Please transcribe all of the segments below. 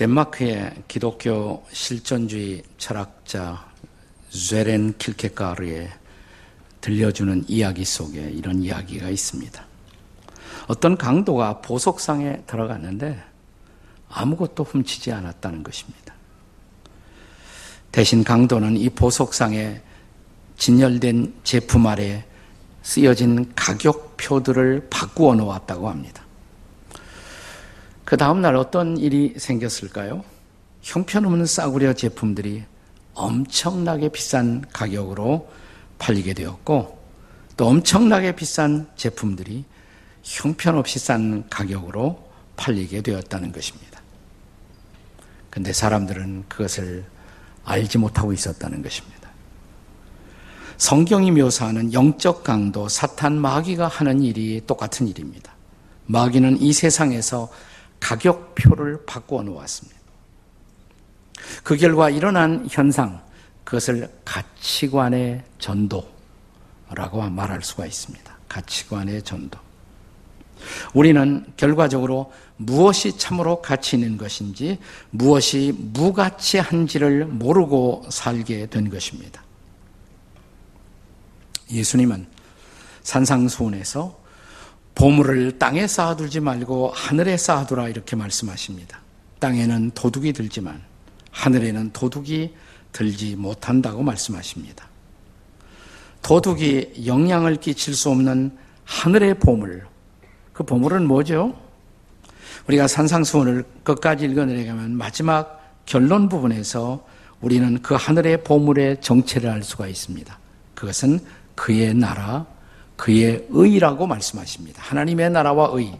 덴마크의 기독교 실존주의 철학자 쇠렌 킬케가르의 들려주는 이야기 속에 이런 이야기가 있습니다. 어떤 강도가 보석상에 들어갔는데 아무것도 훔치지 않았다는 것입니다. 대신 강도는 이 보석상에 진열된 제품 아래 쓰여진 가격표들을 바꾸어 놓았다고 합니다. 그 다음날 어떤 일이 생겼을까요? 형편없는 싸구려 제품들이 엄청나게 비싼 가격으로 팔리게 되었고 또 엄청나게 비싼 제품들이 형편없이 싼 가격으로 팔리게 되었다는 것입니다. 근데 사람들은 그것을 알지 못하고 있었다는 것입니다. 성경이 묘사하는 영적 강도, 사탄 마귀가 하는 일이 똑같은 일입니다. 마귀는 이 세상에서 가격표를 바꾸어 놓았습니다. 그 결과 일어난 현상, 그것을 가치관의 전도라고 말할 수가 있습니다. 가치관의 전도. 우리는 결과적으로 무엇이 참으로 가치 있는 것인지, 무엇이 무가치한지를 모르고 살게 된 것입니다. 예수님은 산상수훈에서 보물을 땅에 쌓아두지 말고 하늘에 쌓아두라 이렇게 말씀하십니다. 땅에는 도둑이 들지만 하늘에는 도둑이 들지 못한다고 말씀하십니다. 도둑이 영향을 끼칠 수 없는 하늘의 보물. 그 보물은 뭐죠? 우리가 산상수훈을 끝까지 읽어내려가면 마지막 결론 부분에서 우리는 그 하늘의 보물의 정체를 알 수가 있습니다. 그것은 그의 나라, 그의 의라고 말씀하십니다. 하나님의 나라와 의.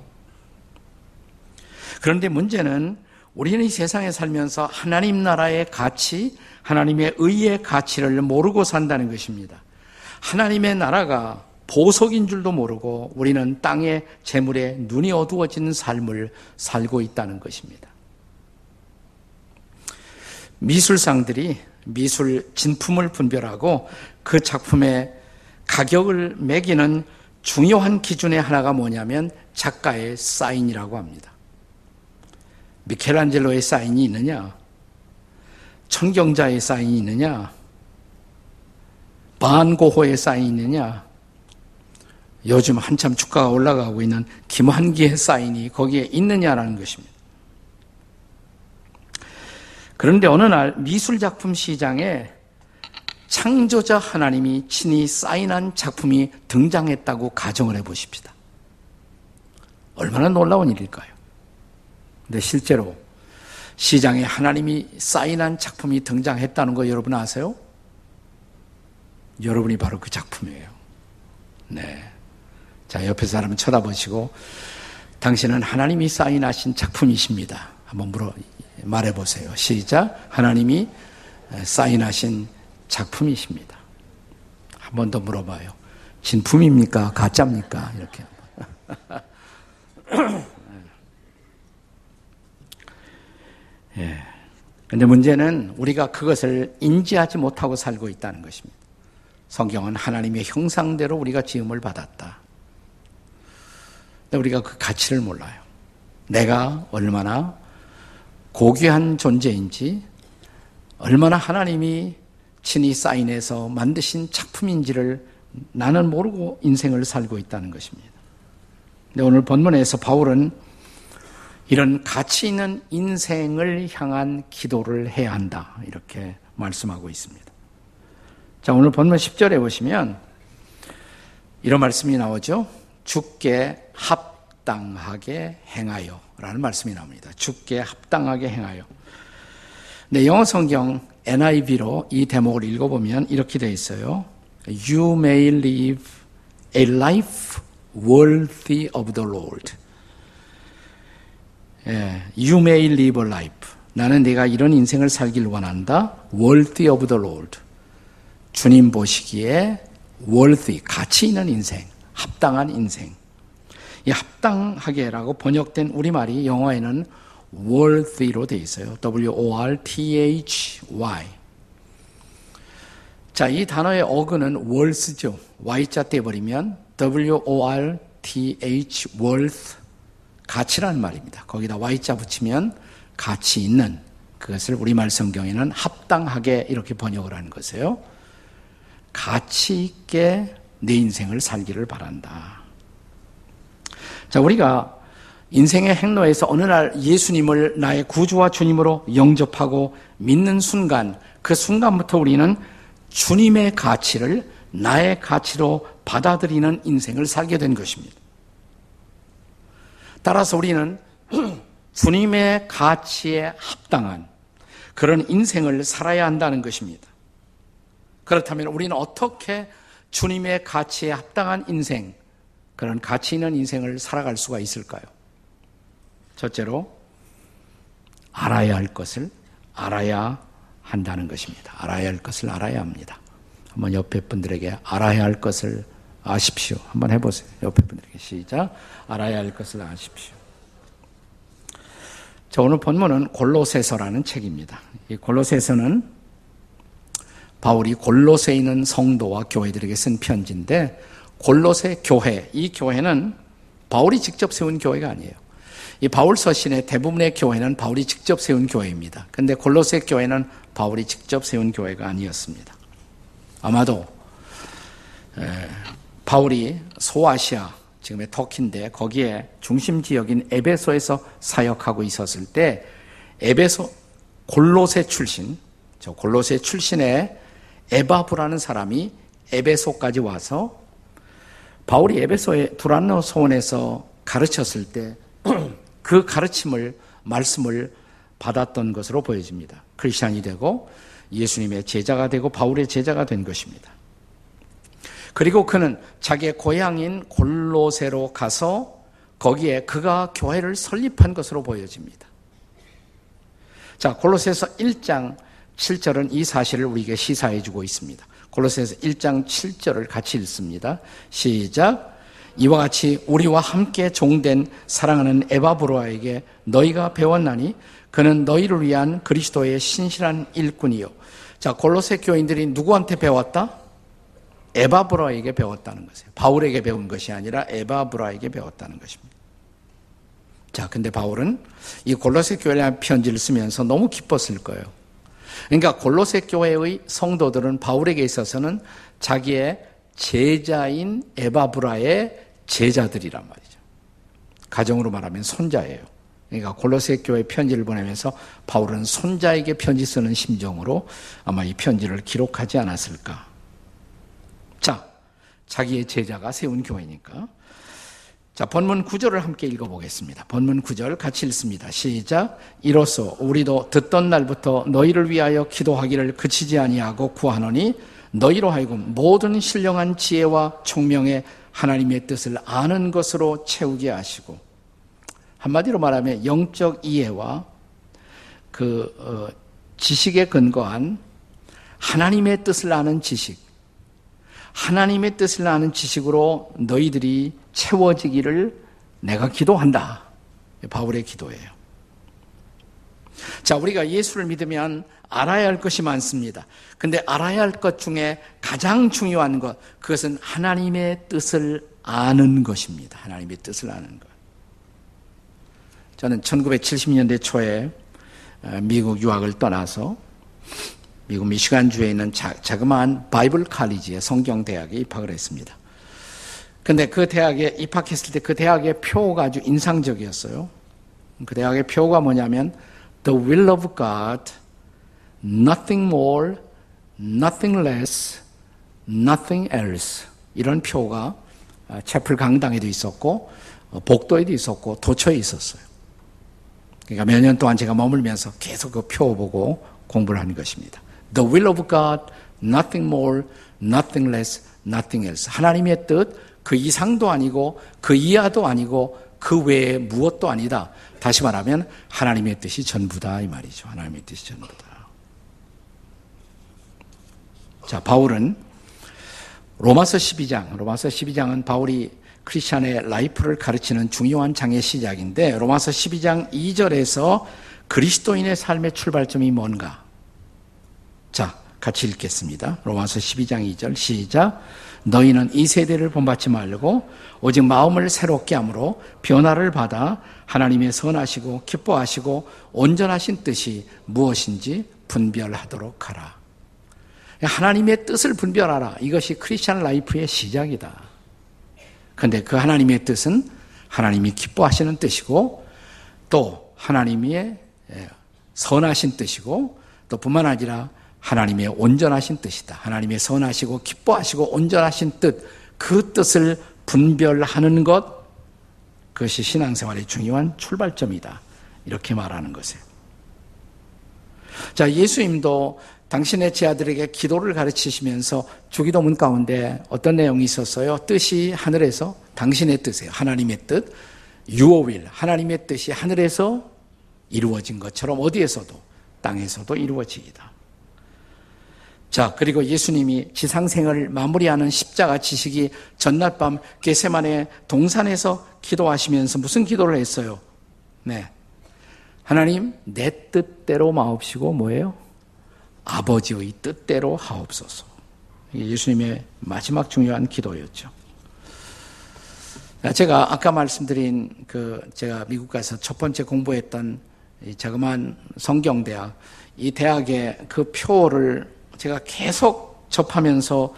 그런데 문제는 우리는 이 세상에 살면서 하나님 나라의 가치, 하나님의 의의 가치를 모르고 산다는 것입니다. 하나님의 나라가 보석인 줄도 모르고 우리는 땅의 재물에 눈이 어두워지는 삶을 살고 있다는 것입니다. 미술상들이 미술 진품을 분별하고 그 작품의 가격을 매기는 중요한 기준의 하나가 뭐냐면 작가의 사인이라고 합니다. 미켈란젤로의 사인이 있느냐? 천경자의 사인이 있느냐? 반고호의 사인이 있느냐? 요즘 한참 주가가 올라가고 있는 김환기의 사인이 거기에 있느냐라는 것입니다. 그런데 어느 날 미술작품 시장에 창조자 하나님이 친히 사인한 작품이 등장했다고 가정을 해 보십시다. 얼마나 놀라운 일일까요? 근데 실제로 시장에 하나님이 사인한 작품이 등장했다는 거 여러분 아세요? 여러분이 바로 그 작품이에요. 네. 자, 옆에 사람 쳐다보시고, 당신은 하나님이 사인하신 작품이십니다. 한번 물어, 말해보세요. 시작. 하나님이 사인하신 작품이십니다. 한 번 더 물어봐요. 진품입니까? 가짜입니까? 이렇게. 예. 근데 문제는 우리가 그것을 인지하지 못하고 살고 있다는 것입니다. 성경은 하나님의 형상대로 우리가 지음을 받았다. 근데 우리가 그 가치를 몰라요. 내가 얼마나 고귀한 존재인지, 얼마나 하나님이 친히 사인해서 만드신 작품인지를 나는 모르고 인생을 살고 있다는 것입니다. 근데 오늘 본문에서 바울은 이런 가치 있는 인생을 향한 기도를 해야 한다. 이렇게 말씀하고 있습니다. 자, 오늘 본문 10절에 보시면 이런 말씀이 나오죠. 죽게 합당하게 행하여 라는 말씀이 나옵니다. 죽게 합당하게 행하여. 네, 영어 성경 NIV로 이 대목을 읽어보면 이렇게 되어 있어요. You may live a life worthy of the Lord. 예, you may live a life. 나는 내가 이런 인생을 살길 원한다. worthy of the Lord. 주님 보시기에 worthy, 가치 있는 인생, 합당한 인생. 이 합당하게라고 번역된 우리말이 영어에는 worthy로 되어 있어요. W-O-R-T-H-Y. 자, 이 단어의 어근은 worth죠. Y자 떼버리면 W-O-R-T-H, worth, 가치라는 말입니다. 거기다 Y자 붙이면 가치 있는 그것을 우리말 성경에는 합당하게 이렇게 번역을 하는 것이에요. 가치 있게 내 인생을 살기를 바란다. 자, 우리가 인생의 행로에서 어느 날 예수님을 나의 구주와 주님으로 영접하고 믿는 순간, 그 순간부터 우리는 주님의 가치를 나의 가치로 받아들이는 인생을 살게 된 것입니다. 따라서 우리는 주님의 가치에 합당한 그런 인생을 살아야 한다는 것입니다. 그렇다면 우리는 어떻게 주님의 가치에 합당한 인생, 그런 가치 있는 인생을 살아갈 수가 있을까요? 첫째로, 알아야 할 것을 알아야 한다는 것입니다. 알아야 할 것을 알아야 합니다. 한번 옆에 분들에게 알아야 할 것을 아십시오. 한번 해보세요. 옆에 분들에게 시작. 알아야 할 것을 아십시오. 자, 오늘 본문은 골로새서라는 책입니다. 이 골로새서는 바울이 골로새 있는 성도와 교회들에게 쓴 편지인데 골로새 교회, 이 교회는 바울이 직접 세운 교회가 아니에요. 이 바울 서신의 대부분의 교회는 바울이 직접 세운 교회입니다. 근데 골로새 교회는 바울이 직접 세운 교회가 아니었습니다. 아마도 바울이 소아시아 지금의 터키인데 거기에 중심 지역인 에베소에서 사역하고 있었을 때 에베소 골로새 출신 저 골로새 출신의 에바브라는 사람이 에베소까지 와서 바울이 에베소의 두란노 소원에서 가르쳤을 때 그 가르침을 말씀을 받았던 것으로 보여집니다. 크리스천이 되고 예수님의 제자가 되고 바울의 제자가 된 것입니다. 그리고 그는 자기의 고향인 골로새로 가서 거기에 그가 교회를 설립한 것으로 보여집니다. 자, 골로새서 1장 7절은 이 사실을 우리에게 시사해 주고 있습니다. 골로새서 1장 7절을 같이 읽습니다. 시작. 이와 같이 우리와 함께 종된 사랑하는 에바브로아에게 너희가 배웠나니 그는 너희를 위한 그리스도의 신실한 일꾼이요. 자, 골로새 교인들이 누구한테 배웠다? 에바브라에게 배웠다는 것이에요. 바울에게 배운 것이 아니라 에바브라에게 배웠다는 것입니다. 자, 근데 바울은 이 골로새 교회에 편지를 쓰면서 너무 기뻤을 거예요. 그러니까 골로새 교회의 성도들은 바울에게 있어서는 자기의 제자인 에바브라의 제자들이란 말이죠. 가정으로 말하면 손자예요. 그러니까 골로새 교회 편지를 보내면서 바울은 손자에게 편지 쓰는 심정으로 아마 이 편지를 기록하지 않았을까. 자, 자기의 제자가 세운 교회니까. 자, 본문 구절을 함께 읽어보겠습니다. 본문 구절 같이 읽습니다. 시작. 이로써 우리도 듣던 날부터 너희를 위하여 기도하기를 그치지 아니하고 구하노니 너희로 하여금 모든 신령한 지혜와 총명의 하나님의 뜻을 아는 것으로 채우게 하시고 한마디로 말하면 영적 이해와 그 어, 지식에 근거한 하나님의 뜻을 아는 지식, 하나님의 뜻을 아는 지식으로 너희들이 채워지기를 내가 기도한다. 바울의 기도예요. 자, 우리가 예수를 믿으면 알아야 할 것이 많습니다. 근데 알아야 할 것 중에 가장 중요한 것, 그것은 하나님의 뜻을 아는 것입니다. 하나님의 뜻을 아는 것. 저는 1970년대 초에 어, 미국 유학을 떠나서 미국 미시간주에 있는 자, 자그마한 바이블 칼리지의 성경대학에 입학을 했습니다. 근데 그 대학에 입학했을 때 그 대학의 표가 아주 인상적이었어요. 그 대학의 표가 뭐냐면 The will of God, nothing more, nothing less, nothing else. 이런 표가 채플 강당에도 있었고 어, 복도에도 있었고 도처에 있었어요. 그러니까 몇 년 동안 제가 머물면서 계속 그 표 보고 공부를 하는 것입니다. The will of God, nothing more, nothing less, nothing else. 하나님의 뜻, 그 이상도 아니고, 그 이하도 아니고, 그 외에 무엇도 아니다. 다시 말하면, 하나님의 뜻이 전부다. 이 말이죠. 하나님의 뜻이 전부다. 자, 바울은 로마서 12장, 로마서 12장은 바울이 크리스찬의 life를 가르치는 중요한 장의 시작인데, 로마서 12장 2절에서 그리스도인의 삶의 출발점이 뭔가? 자, 같이 읽겠습니다. 로마서 12장 2절 시작. 너희는 이 세대를 본받지 말고 오직 마음을 새롭게 함으로 변화를 받아 하나님의 선하시고 기뻐하시고 온전하신 뜻이 무엇인지 분별하도록 하라. 하나님의 뜻을 분별하라. 이것이 크리스천 life의 시작이다. 그런데 그 하나님의 뜻은 하나님이 기뻐하시는 뜻이고 또 하나님의 선하신 뜻이고 또 뿐만 아니라 하나님의 온전하신 뜻이다. 하나님의 선하시고 기뻐하시고 온전하신 뜻, 그 뜻을 분별하는 것, 그것이 신앙생활의 중요한 출발점이다. 이렇게 말하는 것이에요. 자, 예수님도 당신의 제아들에게 기도를 가르치시면서 주기도문 가운데 어떤 내용이 있었어요? 뜻이 하늘에서 당신의 뜻이에요. 하나님의 뜻. 유오윌 하나님의 뜻이 하늘에서 이루어진 것처럼 어디에서도 땅에서도 이루어지이다. 자, 그리고 예수님이 지상생을 마무리하는 십자가 지식이 전날 밤 게세만의 동산에서 기도하시면서 무슨 기도를 했어요? 네. 하나님, 내 뜻대로 마옵시고 뭐예요? 아버지의 뜻대로 하옵소서. 예수님의 마지막 중요한 기도였죠. 제가 아까 말씀드린 그 제가 미국 가서 첫 번째 공부했던 자그마한 성경대학, 이 대학의 그 표를 제가 계속 접하면서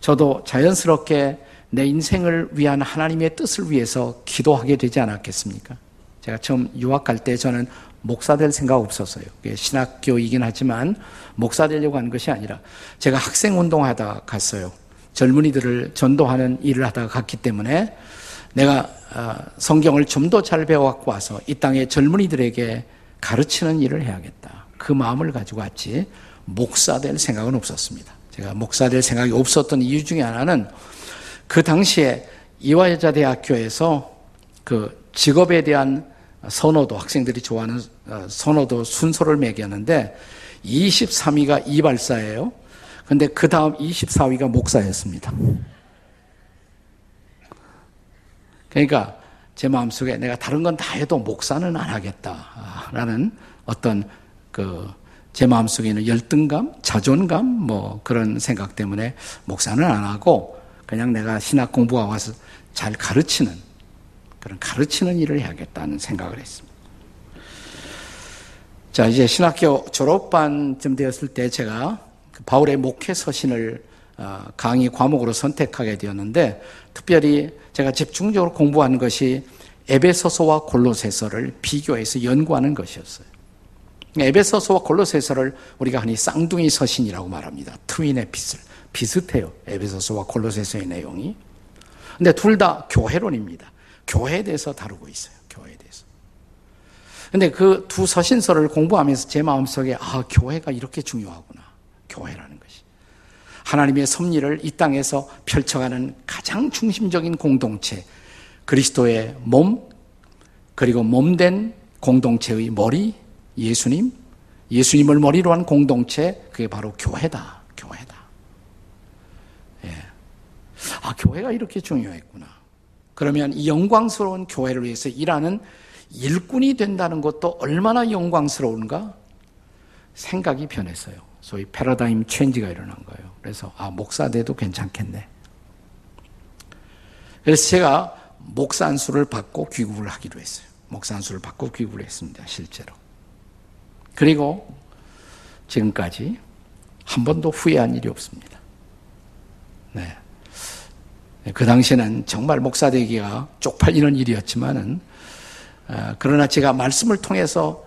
저도 자연스럽게 내 인생을 위한 하나님의 뜻을 위해서 기도하게 되지 않았겠습니까? 제가 처음 유학 갈 때 저는 목사 될 생각 없었어요. 신학교이긴 하지만 목사 되려고 한 것이 아니라 제가 학생 운동하다 갔어요. 젊은이들을 전도하는 일을 하다가 갔기 때문에 내가 아, 성경을 좀 더 잘 배워갖고 와서 이 땅의 젊은이들에게 가르치는 일을 해야겠다. 그 마음을 가지고 왔지 목사 될 생각은 없었습니다. 제가 목사 될 생각이 없었던 이유 중에 하나는 그 당시에 이화여자대학교에서 그 직업에 대한 선호도 학생들이 좋아하는 어, 선호도 순서를 매겼는데 23위가 이발사예요. 근데 그 다음 24위가 목사였습니다. 그러니까 제 마음속에 내가 다른 건 다 해도 목사는 안 하겠다라는 어떤 그 제 마음속에 는 열등감, 자존감 뭐 그런 생각 때문에 목사는 안 하고 그냥 내가 신학 공부하고 와서 잘 가르치는 그런 가르치는 일을 해야겠다는 생각을 했습니다. 자, 이제 신학교 졸업반쯤 되었을 때 제가 그 바울의 목회 서신을 어, 강의 과목으로 선택하게 되었는데 특별히 제가 집중적으로 공부하는 것이 에베소서와 골로새서를 비교해서 연구하는 것이었어요. 에베소서와 골로새서를 우리가 흔히 쌍둥이 서신이라고 말합니다. 트윈 에피슬 비슷해요. 에베소서와 골로새서의 내용이. 근데 둘 다 교회론입니다. 교회에 대해서 다루고 있어요. 교회에 대해서. 근데 그 두 서신서를 공부하면서 제 마음속에 아, 교회가 이렇게 중요하구나. 교회라는 것이. 하나님의 섭리를 이 땅에서 펼쳐가는 가장 중심적인 공동체, 그리스도의 몸, 그리고 몸된 공동체의 머리, 예수님, 예수님을 머리로 한 공동체, 그게 바로 교회다. 교회다. 예. 아, 교회가 이렇게 중요했구나. 그러면 이 영광스러운 교회를 위해서 일하는 일꾼이 된다는 것도 얼마나 영광스러운가? 생각이 변했어요. 소위 패러다임 체인지가 일어난 거예요. 그래서 아 목사 돼도 괜찮겠네. 그래서 제가 목사 안수를 받고 귀국을 하기로 했어요. 목사 안수를 받고 귀국을 했습니다. 실제로. 그리고 지금까지 한 번도 후회한 일이 없습니다. 네. 그 당시에는 정말 목사 되기가 쪽팔리는 일이었지만은 어, 그러나 제가 말씀을 통해서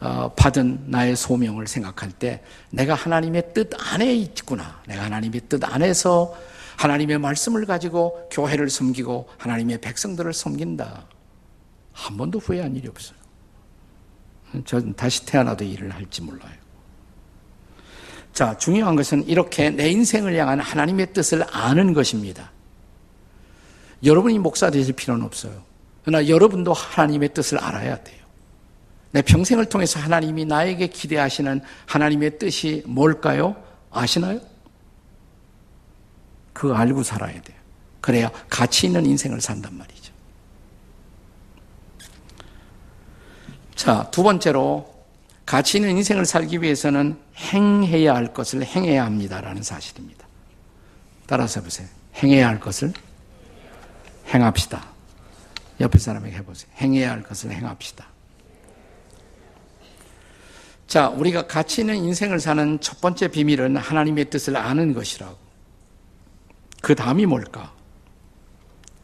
어, 받은 나의 소명을 생각할 때 내가 하나님의 뜻 안에 있구나. 내가 하나님의 뜻 안에서 하나님의 말씀을 가지고 교회를 섬기고 하나님의 백성들을 섬긴다. 한 번도 후회한 일이 없어요. 전 다시 태어나도 일을 할지 몰라요. 자, 중요한 것은 이렇게 내 인생을 향한 하나님의 뜻을 아는 것입니다. 여러분이 목사 되실 필요는 없어요. 그러나 여러분도 하나님의 뜻을 알아야 돼요. 내 평생을 통해서 하나님이 나에게 기대하시는 하나님의 뜻이 뭘까요? 아시나요? 그거 알고 살아야 돼요. 그래야 가치 있는 인생을 산단 말이죠. 자, 두 번째로 가치 있는 인생을 살기 위해서는 행해야 할 것을 행해야 합니다라는 사실입니다. 따라서 보세요. 행해야 할 것을 행합시다. 옆에 사람에게 해보세요. 행해야 할 것을 행합시다. 자, 우리가 가치 있는 인생을 사는 첫 번째 비밀은 하나님의 뜻을 아는 것이라고. 그 다음이 뭘까?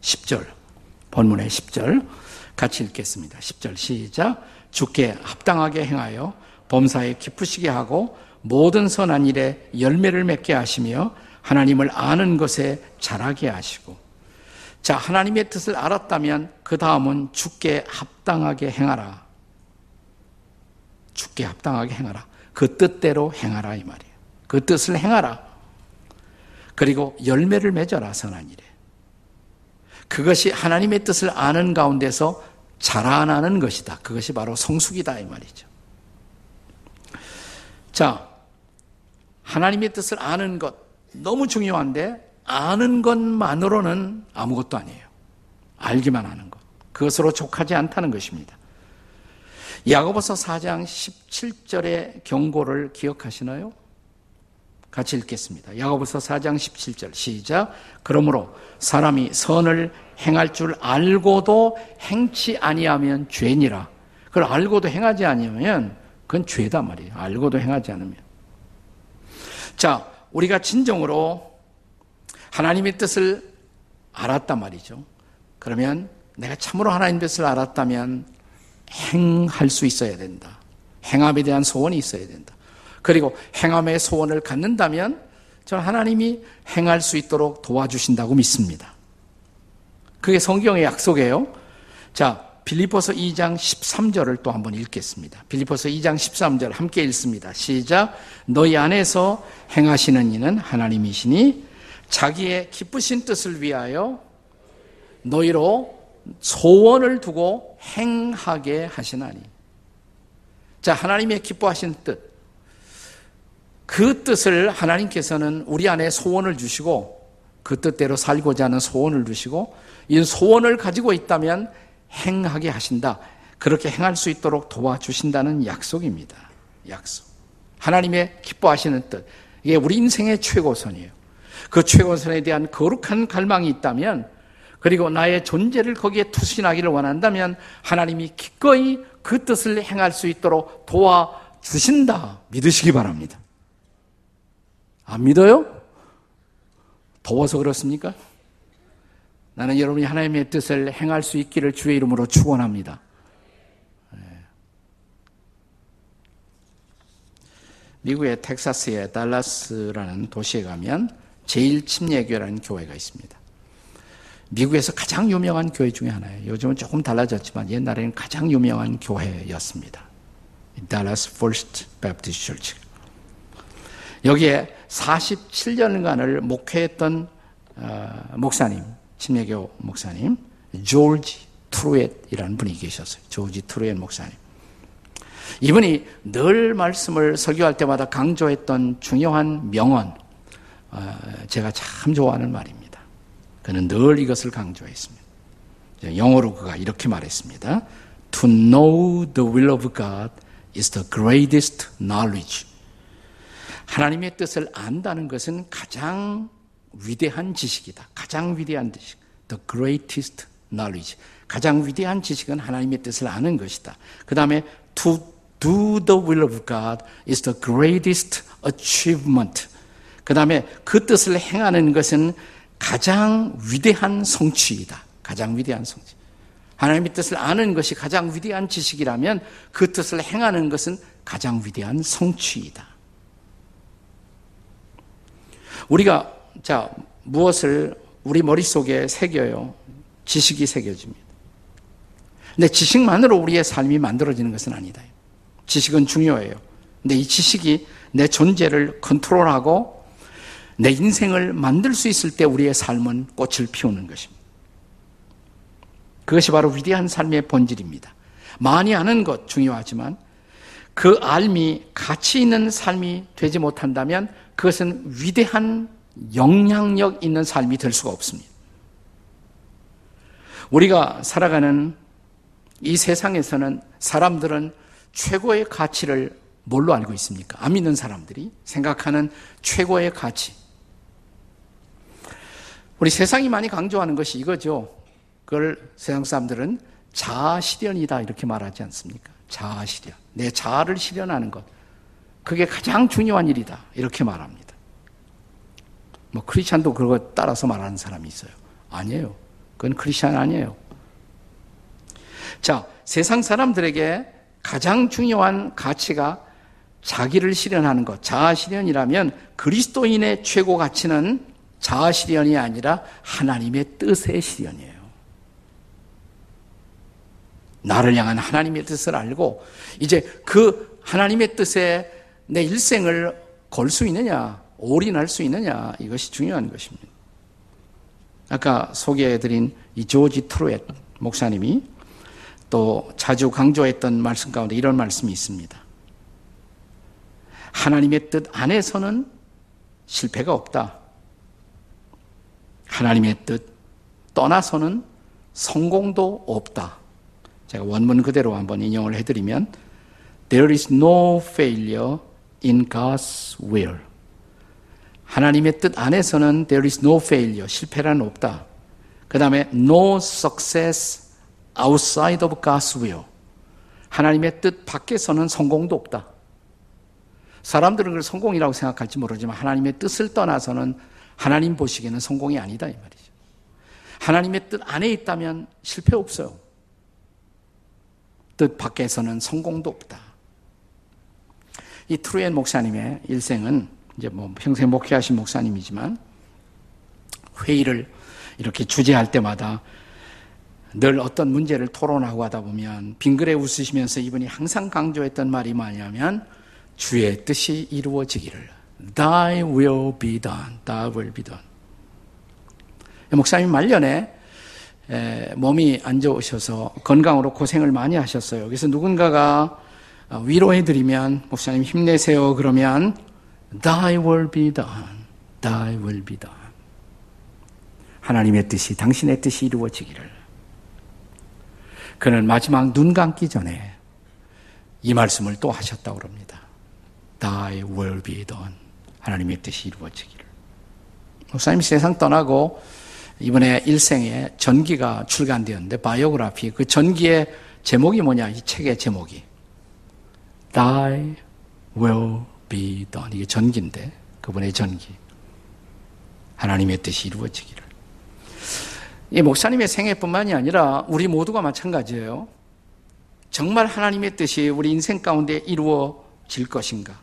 10절. 본문의 10절. 같이 읽겠습니다. 10절 시작. 주께 합당하게 행하여 범사에 기쁘시게 하고 모든 선한 일에 열매를 맺게 하시며 하나님을 아는 것에 자라게 하시고 자 하나님의 뜻을 알았다면 그 다음은 주께 합당하게 행하라. 주께 합당하게 행하라. 그 뜻대로 행하라 이 말이에요. 그 뜻을 행하라. 그리고 열매를 맺어라 선한 일에. 그것이 하나님의 뜻을 아는 가운데서 자라나는 것이다 그것이 바로 성숙이다 이 말이죠 자, 하나님의 뜻을 아는 것 너무 중요한데 아는 것만으로는 아무것도 아니에요. 알기만 하는 것. 그것으로 족하지 않다는 것입니다. 야고보서 4장 17절의 경고를 기억하시나요? 같이 읽겠습니다. 야고보서 4장 17절 시작. 그러므로 사람이 선을 행할 줄 알고도 행치 아니하면 죄니라. 그걸 알고도 행하지 아니하면 그건 죄다 말이에요. 알고도 행하지 않으면. 자, 우리가 진정으로 하나님의 뜻을 알았단 말이죠. 그러면 내가 참으로 하나님 뜻을 알았다면 행할 수 있어야 된다. 행함에 대한 소원이 있어야 된다. 그리고 행함의 소원을 갖는다면 저는 하나님이 행할 수 있도록 도와주신다고 믿습니다. 그게 성경의 약속이에요. 자, 빌리포서 2장 13절을 또 한번 읽겠습니다. 빌리포서 2장 13절 함께 읽습니다. 시작. 너희 안에서 행하시는 이는 하나님이시니 자기의 기쁘신 뜻을 위하여 너희로 소원을 두고 행하게 하시나니. 자, 하나님의 기뻐하신 뜻. 그 뜻을 하나님께서는 우리 안에 소원을 주시고 그 뜻대로 살고자 하는 소원을 주시고 이 소원을 가지고 있다면 행하게 하신다. 그렇게 행할 수 있도록 도와주신다는 약속입니다. 약속. 하나님의 기뻐하시는 뜻. 이게 우리 인생의 최고선이에요. 그 최고선에 대한 거룩한 갈망이 있다면, 그리고 나의 존재를 거기에 투신하기를 원한다면, 하나님이 기꺼이 그 뜻을 행할 수 있도록 도와주신다. 믿으시기 바랍니다. 안 믿어요? 더워서 그렇습니까? 나는 여러분이 하나님의 뜻을 행할 수 있기를 주의 이름으로 축원합니다. 예. 미국의 텍사스의 달라스라는 도시에 가면 제일 침례교회라는 교회가 있습니다. 미국에서 가장 유명한 교회 중에 하나예요. 요즘은 조금 달라졌지만 옛날에는 가장 유명한 교회였습니다. Dallas First Baptist Church. 여기에 47년간을 목회했던 어, 목사님 침례교 목사님 조지 트루엣이라는 분이 계셨어요. 조지 트루엣 목사님. 이분이 늘 말씀을 설교할 때마다 강조했던 중요한 명언, 어, 제가 참 좋아하는 말입니다. 그는 늘 이것을 강조했습니다. 영어로 그가 이렇게 말했습니다. To know the will of God is the greatest knowledge. 하나님의 뜻을 안다는 것은 가장 위대한 지식이다. 가장 위대한 지식. The greatest knowledge. 가장 위대한 지식은 하나님의 뜻을 아는 것이다. 그 다음에 to do the will of God is the greatest achievement. 그 다음에 그 뜻을 행하는 것은 가장 위대한 성취이다. 가장 위대한 성취. 하나님의 뜻을 아는 것이 가장 위대한 지식이라면 그 뜻을 행하는 것은 가장 위대한 성취이다. 우리가 자, 무엇을 우리 머릿속에 새겨요? 지식이 새겨집니다. 근데 지식만으로 우리의 삶이 만들어지는 것은 아니다. 지식은 중요해요. 근데 이 지식이 내 존재를 컨트롤하고 내 인생을 만들 수 있을 때 우리의 삶은 꽃을 피우는 것입니다. 그것이 바로 위대한 삶의 본질입니다. 많이 아는 것 중요하지만 그 알미 가치 있는 삶이 되지 못한다면 그것은 위대한 영향력 있는 삶이 될 수가 없습니다. 우리가 살아가는 이 세상에서는 사람들은 최고의 가치를 뭘로 알고 있습니까? 안 믿는 사람들이 생각하는 최고의 가치. 우리 세상이 많이 강조하는 것이 이거죠. 그걸 세상 사람들은 자아 실현이다 이렇게 말하지 않습니까? 자아 실현. 내 자아를 실현하는 것. 그게 가장 중요한 일이다. 이렇게 말합니다. 뭐 크리스찬도 그거 따라서 말하는 사람이 있어요. 아니에요. 그건 크리스찬 아니에요. 자, 세상 사람들에게 가장 중요한 가치가 자기를 실현하는 것, 자아 실현이라면 그리스도인의 최고 가치는 자아 실현이 아니라 하나님의 뜻의 실현이에요. 나를 향한 하나님의 뜻을 알고 이제 그 하나님의 뜻에 내 일생을 걸 수 있느냐, 올인할 수 있느냐, 이것이 중요한 것입니다. 아까 소개해드린 이 조지 트루엣 목사님이 또 자주 강조했던 말씀 가운데 이런 말씀이 있습니다. 하나님의 뜻 안에서는 실패가 없다. 하나님의 뜻 떠나서는 성공도 없다. 제가 원문 그대로 한번 인용을 해드리면 There is no failure in God's will. 하나님의 뜻 안에서는 there is no failure, 실패란 없다. 그 다음에 no success outside of God's will. 하나님의 뜻 밖에서는 성공도 없다. 사람들은 그걸 성공이라고 생각할지 모르지만 하나님의 뜻을 떠나서는 하나님 보시기에는 성공이 아니다 이 말이죠. 하나님의 뜻 안에 있다면 실패 없어요. 뜻 밖에서는 성공도 없다. 이 트루엔 목사님의 일생은 이제 뭐 평생 목회하신 목사님이지만 회의를 이렇게 주재할 때마다 늘 어떤 문제를 토론하고 하다 보면 빙그레 웃으시면서 이분이 항상 강조했던 말이 뭐냐면 주의 뜻이 이루어지기를 Thy will be done. Thy will be done. 목사님 말년에 몸이 안 좋으셔서 건강으로 고생을 많이 하셨어요. 그래서 누군가가 어, 위로해드리면 목사님 힘내세요. 그러면 Thy will be done. Thy will be done. 하나님의 뜻이 당신의 뜻이 이루어지기를. 그는 마지막 눈 감기 전에 이 말씀을 또 하셨다고 합니다. Thy will be done. 하나님의 뜻이 이루어지기를. 목사님 세상 떠나고 이번에 일생에 전기가 출간되었는데 바이오그라피 그 전기의 제목이 뭐냐? 이 책의 제목이. Thy will be done. 이게 전기인데 그분의 전기. 하나님의 뜻이 이루어지기를. 이 목사님의 생애뿐만이 아니라 우리 모두가 마찬가지예요. 정말 하나님의 뜻이 우리 인생 가운데 이루어질 것인가?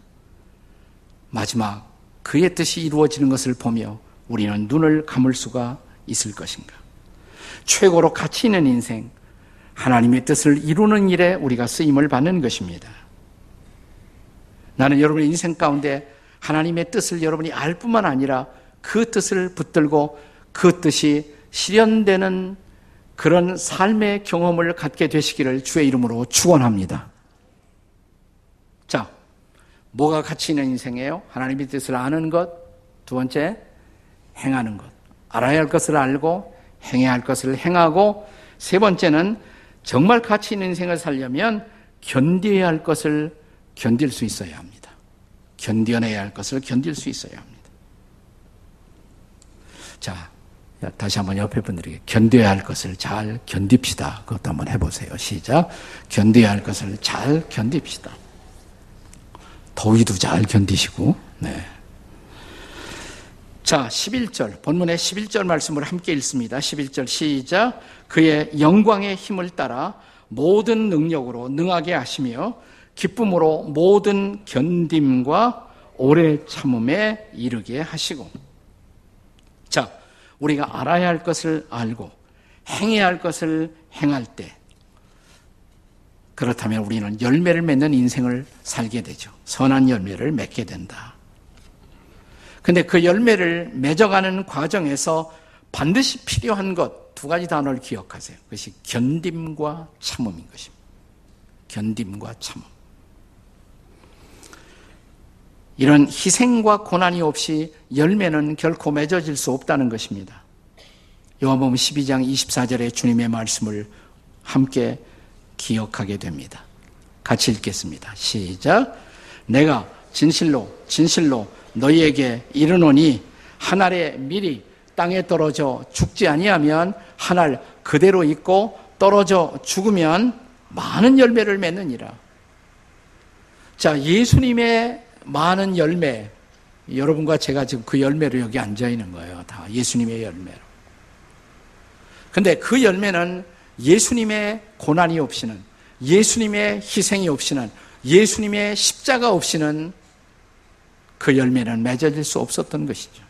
마지막 그의 뜻이 이루어지는 것을 보며 우리는 눈을 감을 수가 있을 것인가? 최고로 가치 있는 인생, 하나님의 뜻을 이루는 일에 우리가 쓰임을 받는 것입니다. 나는 여러분의 인생 가운데 하나님의 뜻을 여러분이 알 뿐만 아니라 그 뜻을 붙들고 그 뜻이 실현되는 그런 삶의 경험을 갖게 되시기를 주의 이름으로 축원합니다. 자, 뭐가 가치 있는 인생이에요? 하나님의 뜻을 아는 것, 두 번째 행하는 것. 알아야 할 것을 알고 행해야 할 것을 행하고 세 번째는 정말 가치 있는 인생을 살려면 견뎌야 할 것을 견딜 수 있어야 합니다. 견뎌내야 할 것을 견딜 수 있어야 합니다. 자, 다시 한번 옆에 분들에게 견뎌야 할 것을 잘 견딥시다. 그것도 한번 해보세요. 시작. 견뎌야 할 것을 잘 견딥시다. 더위도 잘 견디시고, 네. 자, 11절. 본문의 11절 말씀을 함께 읽습니다. 11절 시작. 그의 영광의 힘을 따라 모든 능력으로 능하게 하시며 기쁨으로 모든 견딤과 오래 참음에 이르게 하시고. 자, 우리가 알아야 할 것을 알고 행해야 할 것을 행할 때 그렇다면 우리는 열매를 맺는 인생을 살게 되죠. 선한 열매를 맺게 된다. 근데 그 열매를 맺어가는 과정에서 반드시 필요한 것 두 가지 단어를 기억하세요. 그것이 견딤과 참음인 것입니다. 견딤과 참음. 이런 희생과 고난이 없이 열매는 결코 맺어질 수 없다는 것입니다. 요한복음 12장 24절의 주님의 말씀을 함께 기억하게 됩니다. 같이 읽겠습니다. 시작. 내가 진실로 진실로 너희에게 이르노니 한 알의 밀이 땅에 떨어져 죽지 아니하면 한 알 그대로 있고 떨어져 죽으면 많은 열매를 맺느니라. 자, 예수님의 많은 열매, 여러분과 제가 지금 그 열매로 여기 앉아 있는 거예요. 다 예수님의 열매로. 근데 그 열매는 예수님의 고난이 없이는, 예수님의 희생이 없이는, 예수님의 십자가 없이는 그 열매는 맺어질 수 없었던 것이죠.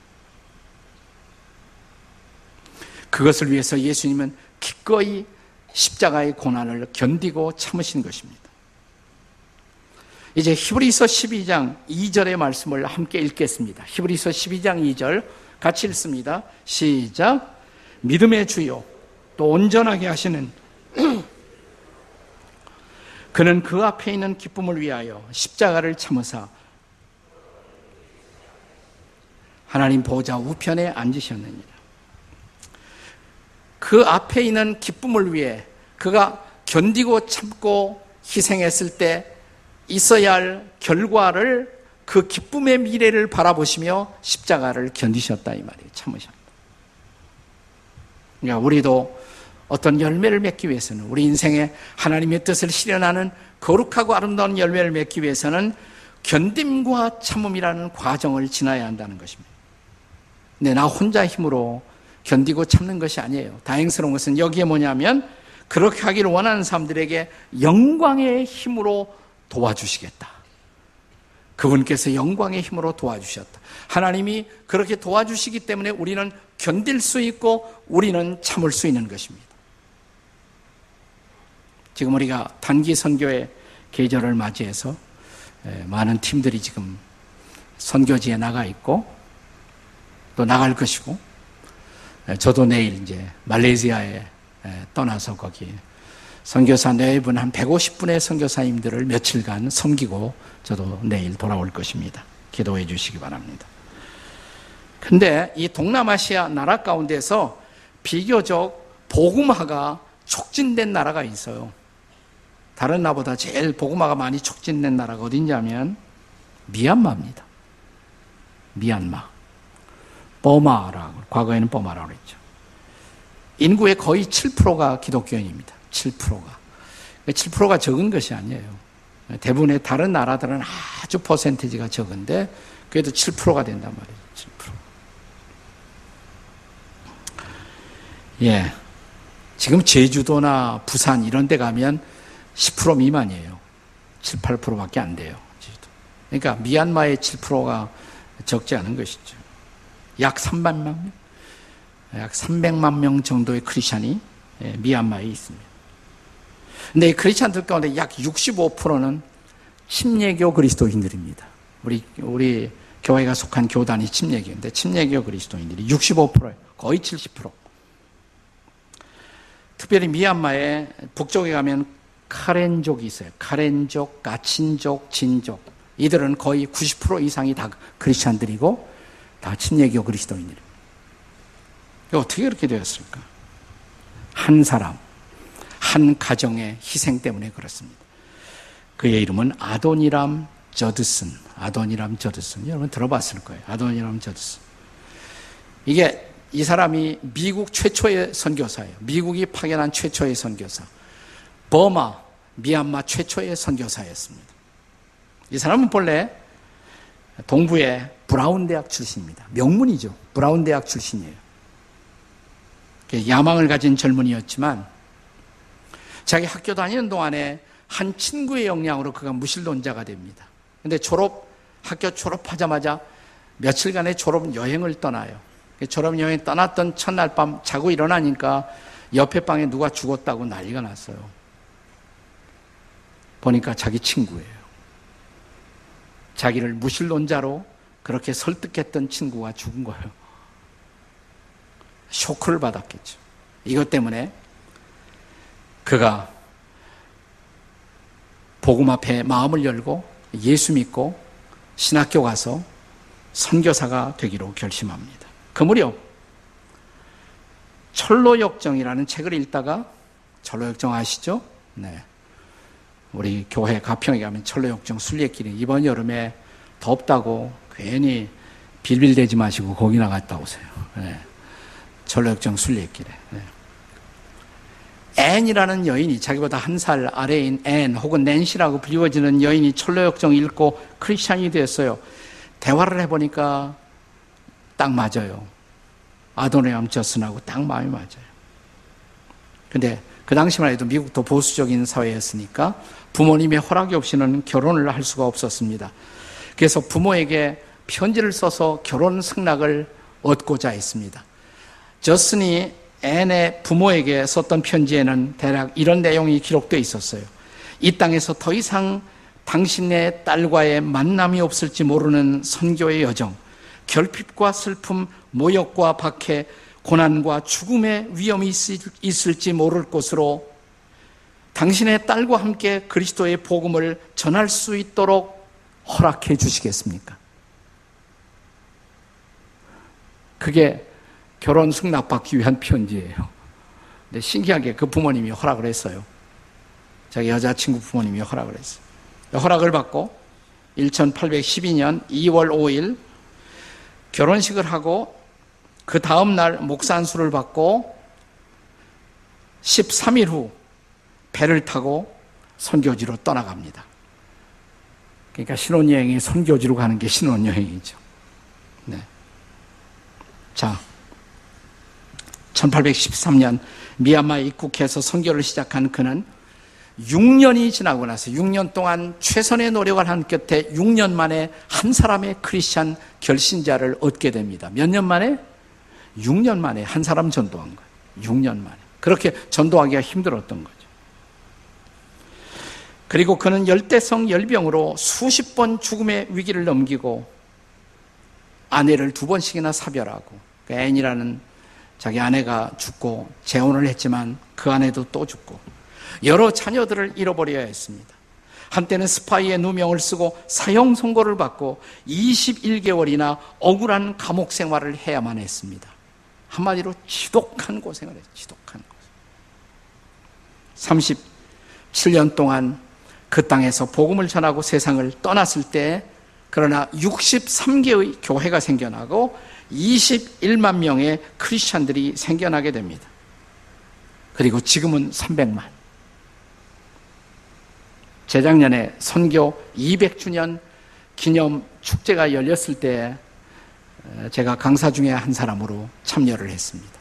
그것을 위해서 예수님은 기꺼이 십자가의 고난을 견디고 참으신 것입니다. 이제 히브리서 12장 2절의 말씀을 함께 읽겠습니다. 히브리서 12장 2절 같이 읽습니다. 시작. 믿음의 주요 또 온전하게 하시는 그는 그 앞에 있는 기쁨을 위하여 십자가를 참으사 하나님 보좌 우편에 앉으셨느니라. 그 앞에 있는 기쁨을 위해 그가 견디고 참고 희생했을 때 있어야 할 결과를 그 기쁨의 미래를 바라보시며 십자가를 견디셨다 이 말이에요. 참으셨다. 그러니까 우리도 어떤 열매를 맺기 위해서는 우리 인생에 하나님의 뜻을 실현하는 거룩하고 아름다운 열매를 맺기 위해서는 견딤과 참음이라는 과정을 지나야 한다는 것입니다. 근데 나 혼자 힘으로 견디고 참는 것이 아니에요. 다행스러운 것은 여기에 뭐냐면 그렇게 하기를 원하는 사람들에게 영광의 힘으로 도와주시겠다. 그분께서 영광의 힘으로 도와주셨다. 하나님이 그렇게 도와주시기 때문에 우리는 견딜 수 있고 우리는 참을 수 있는 것입니다. 지금 우리가 단기 선교의 계절을 맞이해서 많은 팀들이 지금 선교지에 나가 있고 또 나갈 것이고 저도 내일 이제 말레이시아에 떠나서 거기 선교사 네분 한 150분의 선교사님들을 며칠간 섬기고 저도 내일 돌아올 것입니다. 기도해 주시기 바랍니다. 근데 이 동남아시아 나라 가운데서 비교적 복음화가 촉진된 나라가 있어요. 다른 나보다 제일 복음화가 많이 촉진된 나라가 어딘냐면 미얀마입니다. 미얀마. 버마라고 과거에는 버마라고 그랬죠. 인구의 거의 7%가 기독교인입니다. 7%가. 7%가 적은 것이 아니에요. 대부분의 다른 나라들은 아주 퍼센테지가 적은데 그래도 7%가 된단 말이에요. 7%. 예. 지금 제주도나 부산 이런 데 가면 10% 미만이에요. 7, 8%밖에 안 돼요. 그러니까 미얀마의 7%가 적지 않은 것이죠. 약 300만 명, 약 300만 명 정도의 크리스천이 예, 미얀마에 있습니다. 근데 이 크리스찬들 가운데 약 65%는 침례교 그리스도인들입니다. 우리 우리 교회가 속한 교단이 침례교인데 침례교 그리스도인들이 65%예요. 거의 70%. 특별히 미얀마의 북쪽에 가면 카렌족이 있어요. 카렌족, 가친족, 진족. 이들은 거의 90% 이상이 다 크리스찬들이고 다 침례교 그리스도인들입니다. 어떻게 그렇게 되었을까? 한 사람, 한 가정의 희생 때문에 그렇습니다. 그의 이름은 아도니람 저드슨. 아도니람 저드슨. 여러분 들어봤을 거예요. 아도니람 저드슨. 이게 이 사람이 미국 최초의 선교사예요. 미국이 파견한 최초의 선교사. 버마, 미얀마 최초의 선교사였습니다. 이 사람은 본래 동부의 브라운 대학 출신입니다. 명문이죠. 브라운 대학 출신이에요. 야망을 가진 젊은이였지만 자기 학교 다니는 동안에 한 친구의 영향으로 그가 무신론자가 됩니다. 근데 졸업, 학교 졸업하자마자 며칠간의 졸업 여행을 떠나요. 졸업 여행 떠났던 첫날 밤 자고 일어나니까 옆에 방에 누가 죽었다고 난리가 났어요. 보니까 자기 친구예요. 자기를 무신론자로 그렇게 설득했던 친구가 죽은 거예요. 쇼크를 받았겠죠. 이것 때문에 그가 복음 앞에 마음을 열고 예수 믿고 신학교 가서 선교사가 되기로 결심합니다. 그 무렵 철로역정이라는 책을 읽다가 철로역정 아시죠? 네. 우리 교회 가평에 가면 철로역정 순례길이 이번 여름에 덥다고 괜히 빌빌대지 마시고 거기 나갔다 오세요. 네. 전로역정 순례길에. 네. 앤이라는 여인이 자기보다 한 살 아래인 앤 혹은 낸시라고 불리워지는 여인이 천로역정 읽고 크리스찬이 되었어요. 대화를 해보니까 딱 맞아요. 아도니람 저드슨하고 딱 마음이 맞아요. 근데 그 당시만 해도 미국도 보수적인 사회였으니까 부모님의 허락이 없이는 결혼을 할 수가 없었습니다. 그래서 부모에게 편지를 써서 결혼 승낙을 얻고자 했습니다. 저슨이 앤의 부모에게 썼던 편지에는 대략 이런 내용이 기록되어 있었어요. 이 땅에서 더 이상 당신의 딸과의 만남이 없을지 모르는 선교의 여정, 결핍과 슬픔, 모욕과 박해, 고난과 죽음의 위험이 있을지 모를 곳으로 당신의 딸과 함께 그리스도의 복음을 전할 수 있도록 허락해 주시겠습니까? 그게 결혼 승낙받기 위한 편지예요. 근데 신기하게 그 부모님이 허락을 했어요. 자기 여자친구 부모님이 허락을 했어요. 허락을 받고 1812년 2월 5일 결혼식을 하고 그 다음 날 목산수를 받고 13일 후 배를 타고 선교지로 떠나갑니다. 그러니까 신혼여행이 선교지로 가는 게 신혼여행이죠. 네. 자, 1813년 미얀마에 입국해서 선교를 시작한 그는 6년이 지나고 나서 6년 동안 최선의 노력을 한 끝에 6년 만에 한 사람의 크리스찬 결신자를 얻게 됩니다. 몇 년 만에? 6년 만에 한 사람 전도한 거예요. 6년 만에. 그렇게 전도하기가 힘들었던 거죠. 그리고 그는 열대성 열병으로 수십 번 죽음의 위기를 넘기고 아내를 두 번씩이나 사별하고 그 앤이라는 자기 아내가 죽고 재혼을 했지만 그 아내도 또 죽고 여러 자녀들을 잃어버려야 했습니다. 한때는 스파이의 누명을 쓰고 사형 선고를 받고 21개월이나 억울한 감옥 생활을 해야만 했습니다. 한마디로 지독한 고생을 했죠. 지독한 고생. 37년 동안 그 땅에서 복음을 전하고 세상을 떠났을 때 그러나 63개의 교회가 생겨나고 21만 명의 크리스찬들이 생겨나게 됩니다. 그리고 지금은 300만. 재작년에 선교 200주년 기념 축제가 열렸을 때 제가 강사 중에 한 사람으로 참여를 했습니다.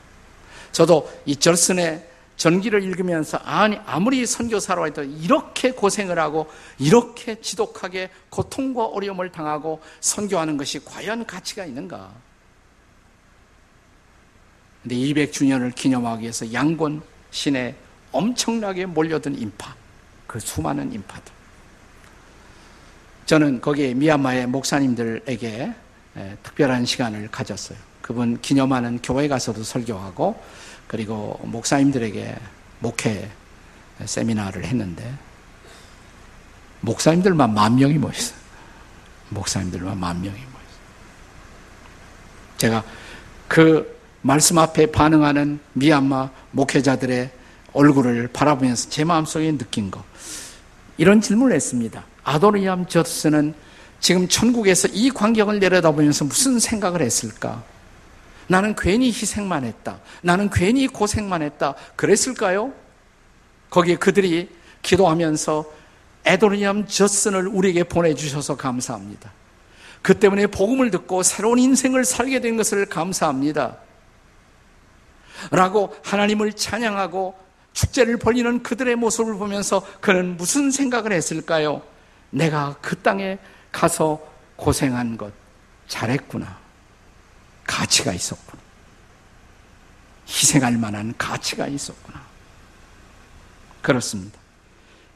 저도 이 절슨의 전기를 읽으면서 아니 아무리 선교사로 해도 이렇게 고생을 하고 이렇게 지독하게 고통과 어려움을 당하고 선교하는 것이 과연 가치가 있는가? 근데 200주년을 기념하기 위해서 양곤 시내 엄청나게 몰려든 인파, 그 수많은 인파들. 저는 거기에 미얀마의 목사님들에게 특별한 시간을 가졌어요. 그분 기념하는 교회 가서도 설교하고 그리고 목사님들에게 목회 세미나를 했는데 목사님들만 만 명이 모였어요. 목사님들만 만 명이 모였어요. 제가 그 말씀 앞에 반응하는 미얀마 목회자들의 얼굴을 바라보면서 제 마음속에 느낀 거. 이런 질문을 했습니다. 아도리암 저스는 지금 천국에서 이 광경을 내려다보면서 무슨 생각을 했을까? 나는 괜히 희생만 했다. 나는 괜히 고생만 했다. 그랬을까요? 거기에 그들이 기도하면서 에도리암 저슨을 우리에게 보내주셔서 감사합니다. 그 때문에 복음을 듣고 새로운 인생을 살게 된 것을 감사합니다. 라고 하나님을 찬양하고 축제를 벌리는 그들의 모습을 보면서 그는 무슨 생각을 했을까요? 내가 그 땅에 가서 고생한 것 잘했구나. 가치가 있었구나. 희생할 만한 가치가 있었구나. 그렇습니다.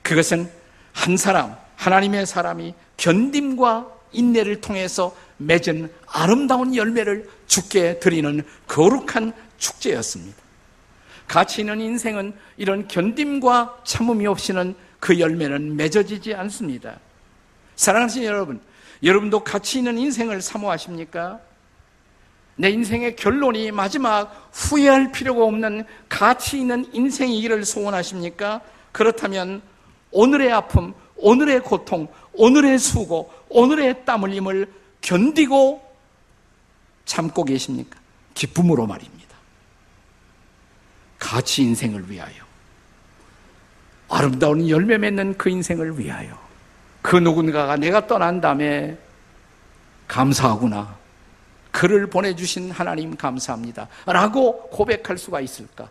그것은 한 사람, 하나님의 사람이 견딤과 인내를 통해서 맺은 아름다운 열매를 죽게 드리는 거룩한 축제였습니다. 가치 있는 인생은 이런 견딤과 참음이 없이는 그 열매는 맺어지지 않습니다. 사랑하시는 여러분, 여러분도 가치 있는 인생을 사모하십니까? 내 인생의 결론이 마지막 후회할 필요가 없는 가치 있는 인생이기를 소원하십니까? 그렇다면 오늘의 아픔, 오늘의 고통, 오늘의 수고, 오늘의 땀 흘림을 견디고 참고 계십니까? 기쁨으로 말입니다. 가치 인생을 위하여 아름다운 열매 맺는 그 인생을 위하여 그 누군가가 내가 떠난 다음에 감사하구나. 그를 보내주신 하나님 감사합니다. 라고 고백할 수가 있을까?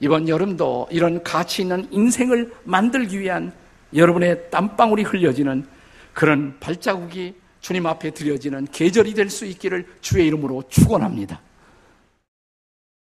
이번 여름도 이런 가치 있는 인생을 만들기 위한 여러분의 땀방울이 흘려지는 그런 발자국이 주님 앞에 드려지는 계절이 될 수 있기를 주의 이름으로 축원합니다.